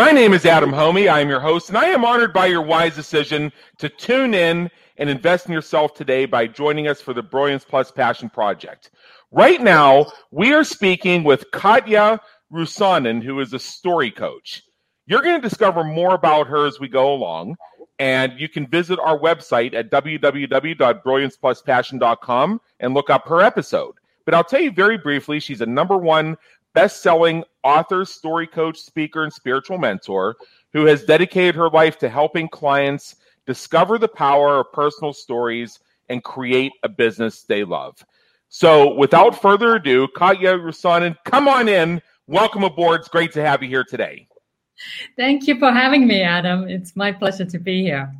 My name is Adam Hommey. I am your host, and I am honored by your wise decision to tune in and invest in yourself today by joining us for the Brilliance Plus Passion Project. Right now, we are speaking with Katja Rusanen, who is a story coach. You're going to discover more about her as we go along, and you can visit our website at www.brilliancepluspassion.com and look up her episode. But I'll tell you very briefly, she's a number one best selling author, story coach, speaker, and spiritual mentor who has dedicated her life to helping clients discover the power of personal stories and create a business they love. So, without further ado, Katja Rusanen, come on in. Welcome aboard. It's great to have you here today. Thank you for having me, Adam. It's my pleasure to be here.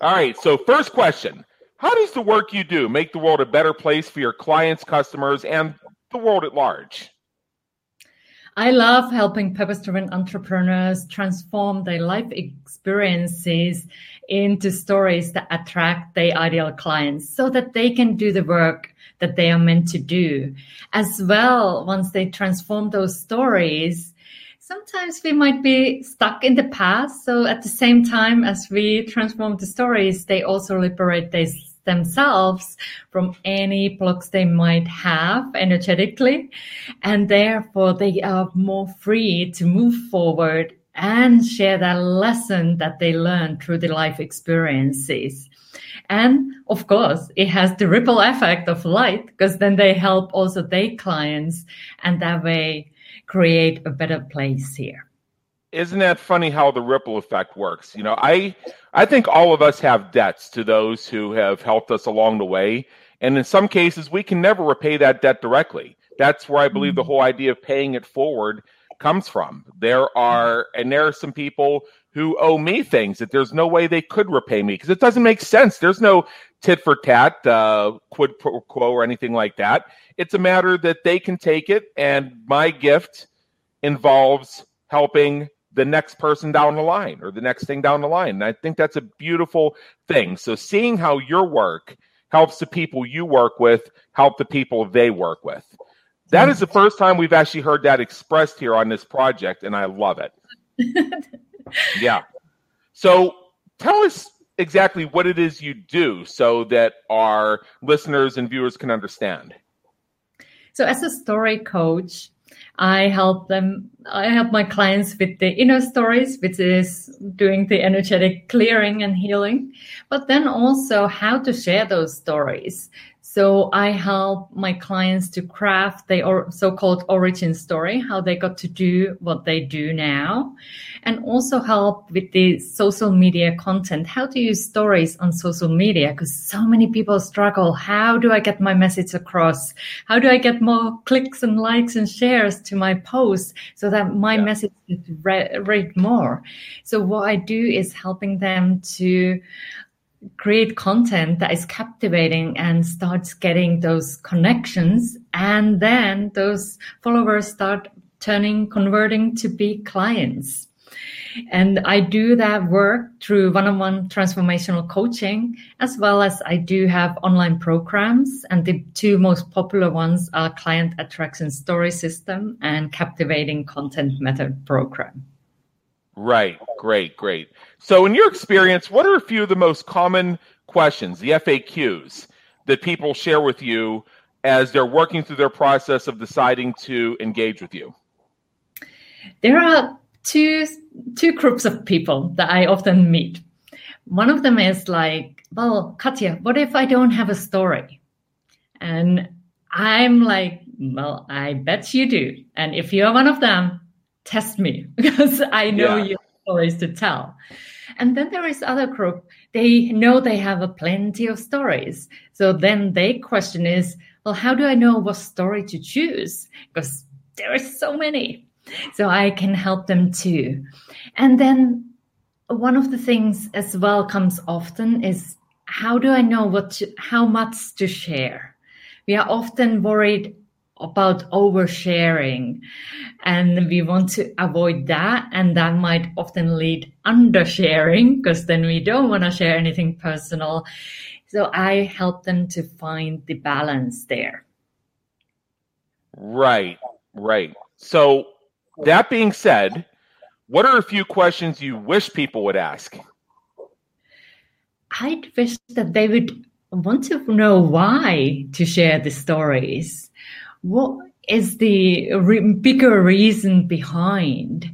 All right. So, first question How does the work you do make the world a better place for your clients, customers, and the world at large? I love helping purpose driven entrepreneurs transform their life experiences into stories that attract their ideal clients so that they can do the work that they are meant to do. As well, once they transform those stories, sometimes we might be stuck in the past. So at the same time as we transform the stories, they also liberate these themselves from any blocks they might have energetically. And therefore they are more free to move forward and share that lesson that they learned through the life experiences. And of course, it has the ripple effect of light because then they help also their clients and that way create a better place here isn't that funny how the ripple effect works? You know, I I think all of us have debts to those who have helped us along the way, and in some cases we can never repay that debt directly. That's where I believe the mm-hmm. whole idea of paying it forward comes from. There are and there are some people who owe me things that there's no way they could repay me because it doesn't make sense. There's no tit for tat, uh, quid pro quo, or anything like that. It's a matter that they can take it, and my gift involves helping the next person down the line or the next thing down the line. And I think that's a beautiful thing. So seeing how your work helps the people you work with help the people they work with. That is the first time we've actually heard that expressed here on this project, and I love it. yeah. So tell us exactly what it is you do so that our listeners and viewers can understand. So, as a story coach, I help them, I help my clients with the inner stories, which is doing the energetic clearing and healing, but then also how to share those stories. So I help my clients to craft their so-called origin story, how they got to do what they do now, and also help with the social media content, how to use stories on social media, because so many people struggle. How do I get my message across? How do I get more clicks and likes and shares to my posts so that my yeah. message is read, read more? So what I do is helping them to create content that is captivating and starts getting those connections and then those followers start turning converting to be clients And I do that work through one on one transformational coaching, as well as I do have online programs. And the two most popular ones are Client Attraction Story System and Captivating Content Method Program. Right. Great. Great. So, in your experience, what are a few of the most common questions, the FAQs, that people share with you as they're working through their process of deciding to engage with you? There are two two groups of people that I often meet. One of them is like, well, Katja, what if I don't have a story? And I'm like, well, I bet you do. And if you're one of them, test me because I know yeah. you have stories to tell. And then there is other group, they know they have a plenty of stories. So then their question is, well, how do I know what story to choose? Because there are so many. So I can help them too. And then one of the things as well comes often is how do I know what to, how much to share? We are often worried about oversharing. And we want to avoid that and that might often lead undersharing because then we don't want to share anything personal. So i help them to find the balance there. Right right. So that being said what are a few questions you wish people would ask? I'd wish that they would want to know why to share the stories what is the re- bigger reason behind?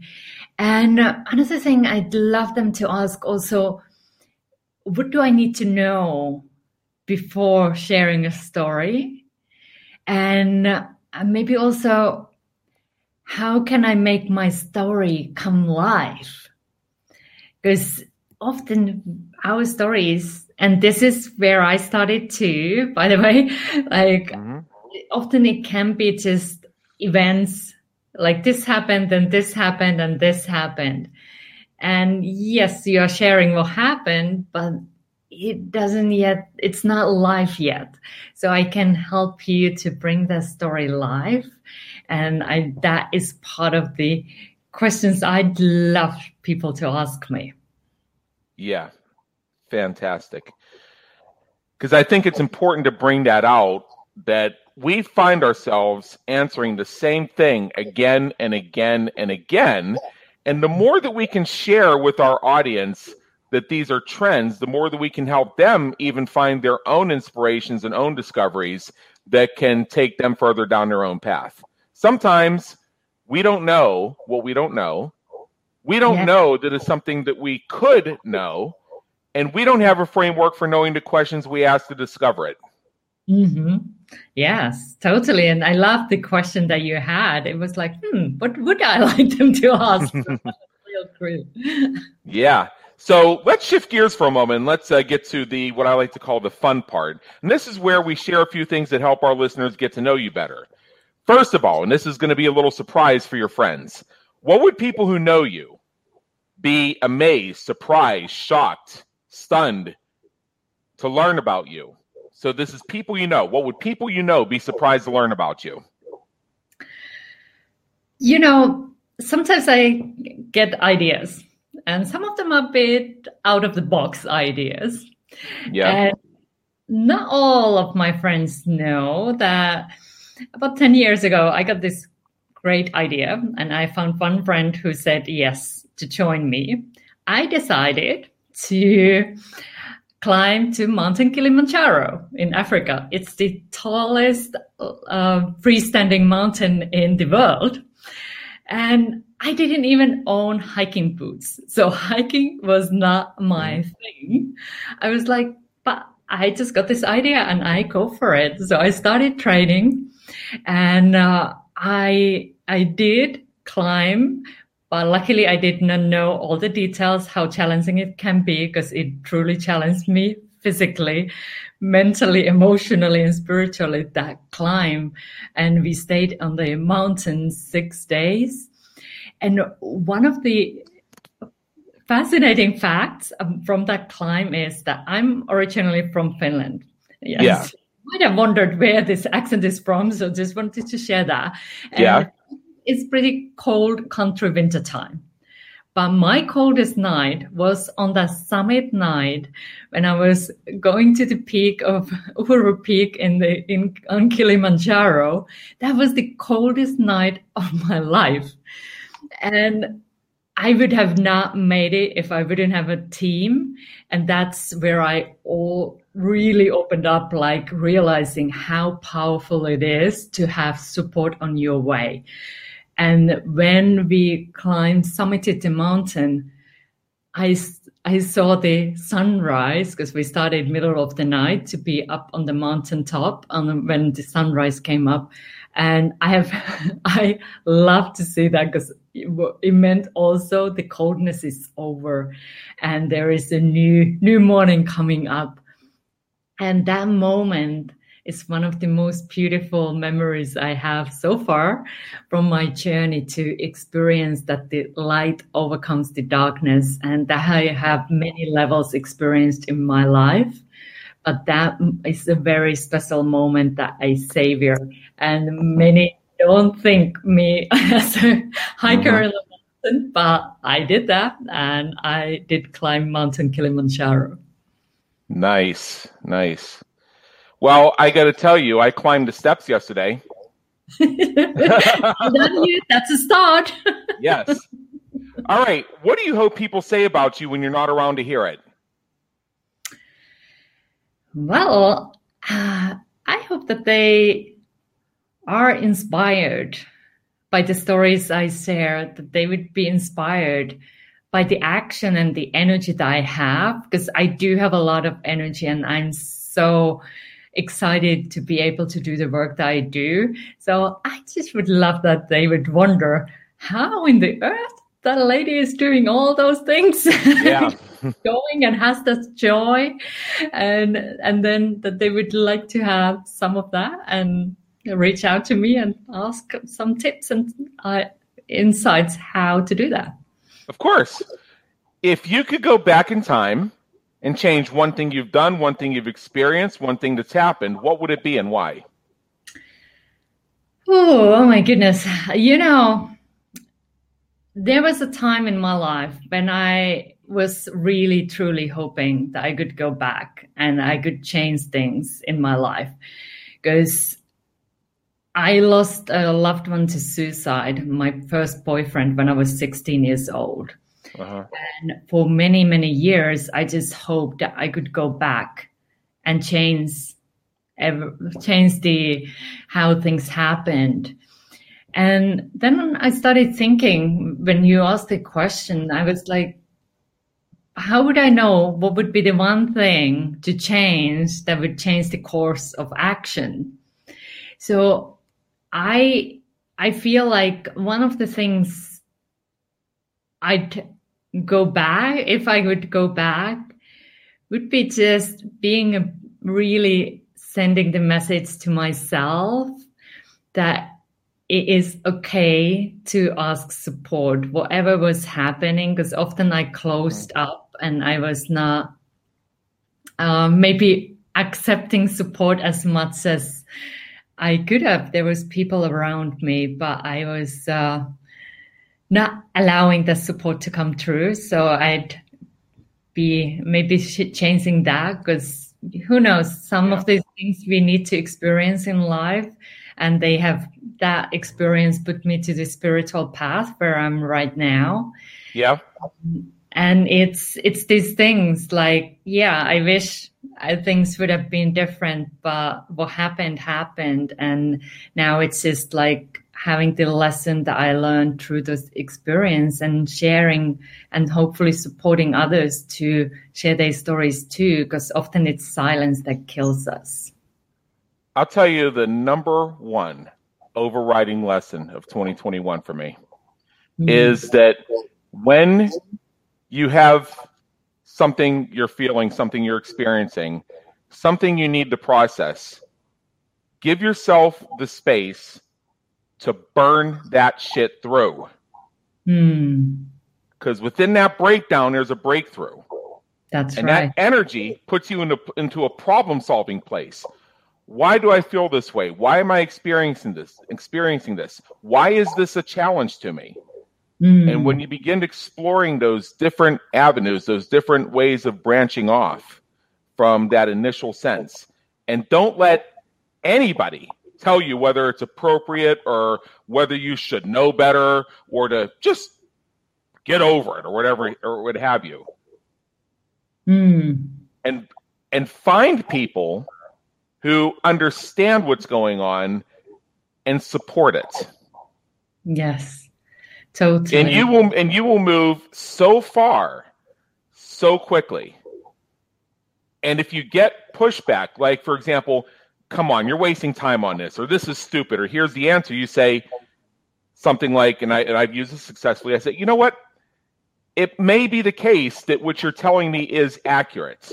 And another thing I'd love them to ask also, what do I need to know before sharing a story? And maybe also, how can I make my story come live? Because often our stories, and this is where I started too, by the way, like mm-hmm often it can be just events like this happened and this happened and this happened. And yes, you are sharing what happened, but it doesn't yet, it's not live yet. So I can help you to bring that story live. And I, that is part of the questions I'd love people to ask me. Yeah, fantastic. Because I think it's important to bring that out that we find ourselves answering the same thing again and again and again. And the more that we can share with our audience that these are trends, the more that we can help them even find their own inspirations and own discoveries that can take them further down their own path. Sometimes we don't know what we don't know. We don't yeah. know that it's something that we could know. And we don't have a framework for knowing the questions we ask to discover it. Mm-hmm. Yes, totally. And I love the question that you had. It was like, hmm, what would I like them to ask? Real crew. yeah. So let's shift gears for a moment. Let's uh, get to the what I like to call the fun part. And this is where we share a few things that help our listeners get to know you better. First of all, and this is going to be a little surprise for your friends, what would people who know you be amazed, surprised, shocked, stunned to learn about you? So this is people you know. What would people you know be surprised to learn about you? You know, sometimes I get ideas, and some of them are a bit out of the box ideas. Yeah. And not all of my friends know that about 10 years ago, I got this great idea, and I found one friend who said yes to join me. I decided to climb to Mountain Kilimanjaro in Africa. It's the tallest uh, freestanding mountain in the world. And I didn't even own hiking boots. So hiking was not my mm. thing. I was like, but I just got this idea and I go for it. So I started training and uh, I, I did climb but luckily, I did not know all the details, how challenging it can be, because it truly challenged me physically, mentally, emotionally, and spiritually, that climb. And we stayed on the mountain six days. And one of the fascinating facts um, from that climb is that I'm originally from Finland. Yes. Yeah. might have wondered where this accent is from, so just wanted to share that. And yeah it's pretty cold country winter time. But my coldest night was on that summit night when I was going to the peak of Uhuru Peak in the in on Kilimanjaro. That was the coldest night of my life. And I would have not made it if I wouldn't have a team. And that's where I all really opened up, like realizing how powerful it is to have support on your way. And when we climbed, summited the mountain, I, I saw the sunrise because we started middle of the night to be up on the mountain top and when the sunrise came up. And I have, I love to see that because it, it meant also the coldness is over and there is a new, new morning coming up. And that moment is one of the most beautiful memories I have so far from my journey to experience that the light overcomes the darkness and that I have many levels experienced in my life. But that is a very special moment that I savor. And many don't think me as a hiker mm-hmm. in the mountain, but I did that and I did climb Mountain Kilimanjaro. Nice, nice. Well, I got to tell you, I climbed the steps yesterday. That's a start. yes. All right. What do you hope people say about you when you're not around to hear it? Well, uh, I hope that they are inspired by the stories I share, that they would be inspired by the action and the energy that I have, because I do have a lot of energy and I'm so excited to be able to do the work that I do. So I just would love that they would wonder how in the earth that lady is doing all those things. Yeah. going and has that joy and and then that they would like to have some of that and reach out to me and ask some tips and uh, insights how to do that. Of course. If you could go back in time and change one thing you've done, one thing you've experienced, one thing that's happened, what would it be and why? Oh, oh my goodness. You know, there was a time in my life when I was really truly hoping that I could go back and I could change things in my life because I lost a loved one to suicide, my first boyfriend, when I was 16 years old. Uh-huh. And for many, many years, I just hoped that I could go back and change, change the how things happened. And then I started thinking when you asked the question, I was like, how would I know what would be the one thing to change that would change the course of action? So I I feel like one of the things I'd go back, if I would go back, would be just being a, really sending the message to myself that it is okay to ask support, whatever was happening, because often I closed up and I was not uh, maybe accepting support as much as I could have. There was people around me, but I was uh, not allowing the support to come through. So I'd be maybe changing that because who knows, some yeah. of these things we need to experience in life. And they have that experience put me to the spiritual path where I'm right now. Yeah. and it's it's these things like yeah i wish uh, things would have been different but what happened happened and now it's just like having the lesson that I learned through this experience and sharing and hopefully supporting others to share their stories too, because often it's silence that kills us. I'll tell you the number one overriding lesson of 2021 for me mm-hmm. is that when you have something you're feeling, something you're experiencing, something you need to process, give yourself the space to burn that shit through. Hmm. Because within that breakdown, there's a breakthrough. That's and right. that energy puts you into into a problem solving place. Why do I feel this way? Why am I experiencing this? Experiencing this? Why is this a challenge to me? Mm. And when you begin exploring those different avenues, those different ways of branching off from that initial sense, and don't let anybody tell you whether it's appropriate or whether you should know better or to just get over it or whatever or what have you. Mm. And and find people who understand what's going on and support it. Yes. Totally. And you will and you will move so far so quickly. And if you get pushback, like for example, come on, you're wasting time on this, or this is stupid, or here's the answer, you say something like, and I and I've used this successfully, I say, you know what? It may be the case that what you're telling me is accurate.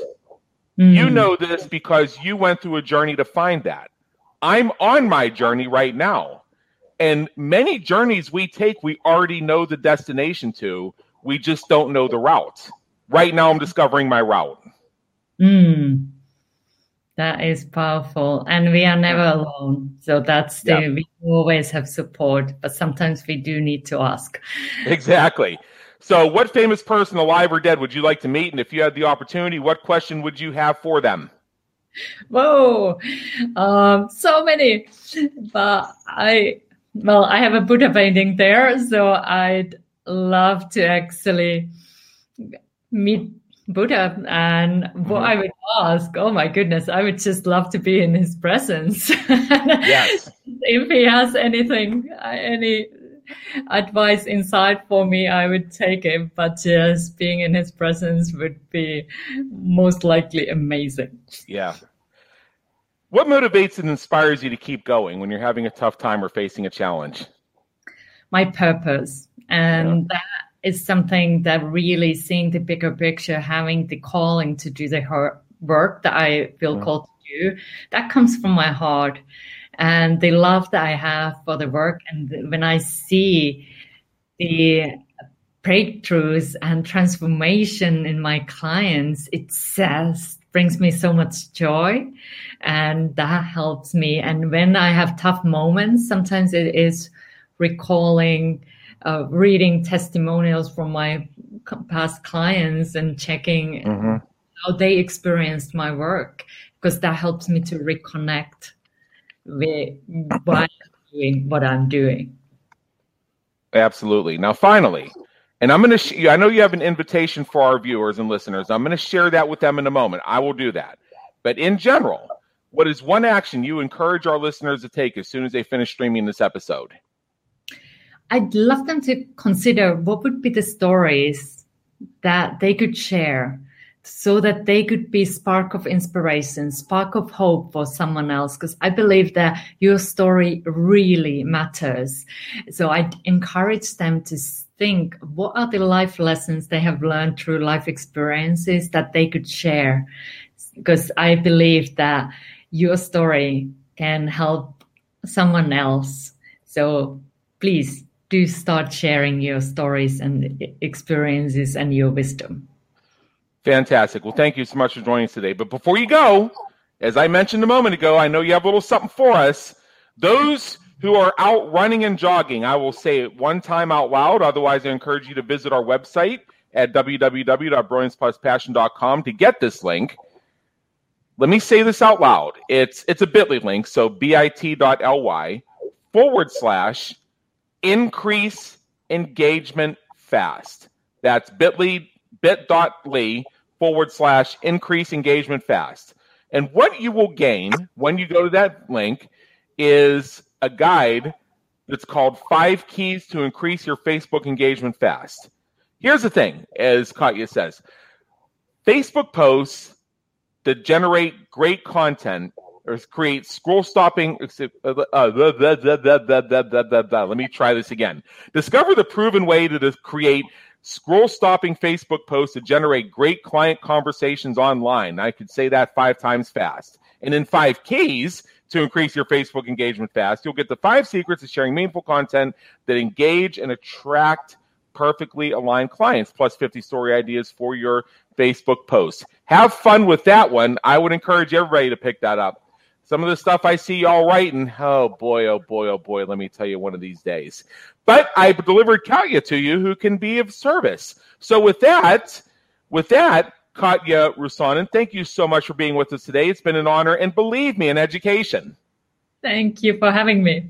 Mm. You know this because you went through a journey to find that. I'm on my journey right now. And many journeys we take, we already know the destination to. We just don't know the route. Right now, I'm discovering my route. Mm. That is powerful. And we are never alone. So that's the, yeah. we always have support, but sometimes we do need to ask. Exactly. So, what famous person, alive or dead, would you like to meet? And if you had the opportunity, what question would you have for them? Whoa, um, so many. But I, well, I have a Buddha painting there, so I'd love to actually meet Buddha. And what mm-hmm. I would ask, oh my goodness, I would just love to be in his presence. yes. if he has anything, uh, any advice inside for me, I would take it. But just being in his presence would be most likely amazing. Yeah. What motivates and inspires you to keep going when you're having a tough time or facing a challenge? My purpose. And yeah. that is something that really seeing the bigger picture, having the calling to do the work that I feel yeah. called to do, that comes from my heart and the love that I have for the work. And when I see the breakthroughs and transformation in my clients, it says brings me so much joy and that helps me. And when I have tough moments, sometimes it is recalling, uh, reading testimonials from my past clients and checking mm-hmm. How they experienced my work because that helps me to reconnect with why I'm doing what I'm doing. Absolutely. Now, finally, and I'm going to, sh- I know you have an invitation for our viewers and listeners. I'm going to share that with them in a moment. I will do that. But in general, what is one action you encourage our listeners to take as soon as they finish streaming this episode? I'd love them to consider what would be the stories that they could share so that they could be spark of inspiration spark of hope for someone else because i believe that your story really matters. So i encourage them to think what are the life lessons they have learned through life experiences that they could share? Because i believe that your story can help someone else. So please do start sharing your stories and experiences and your wisdom Fantastic. Well, thank you so much for joining us today. But before you go, as I mentioned a moment ago, I know you have a little something for us. Those who are out running and jogging, I will say it one time out loud. Otherwise, I encourage you to visit our website at www.brilliancepluspassion.com to get this link. Let me say this out loud. It's it's a bit.ly link, so bit.ly forward slash increase engagement fast. That's bit.ly bit.ly forward slash increase engagement fast. And what you will gain when you go to that link is a guide that's called Five Keys to Increase Your Facebook Engagement Fast. Here's the thing, as Katja says Facebook posts that generate great content or create scroll stopping. let me try this again. Discover the proven way to create scroll stopping Facebook posts to generate great client conversations online. I could say that five times fast. And in five keys to increase your Facebook engagement fast, you'll get the five secrets of sharing meaningful content that engage and attract perfectly aligned clients, plus 50 story ideas for your Facebook posts. Have fun with that one. I would encourage everybody to pick that up. Some of the stuff I see y'all writing, oh boy, oh boy, oh boy, let me tell you one of these days. But I've delivered Katja to you who can be of service. So with that, with that, Katja Rusanen, thank you so much for being with us today. It's been an honor and believe me, an education. Thank you for having me.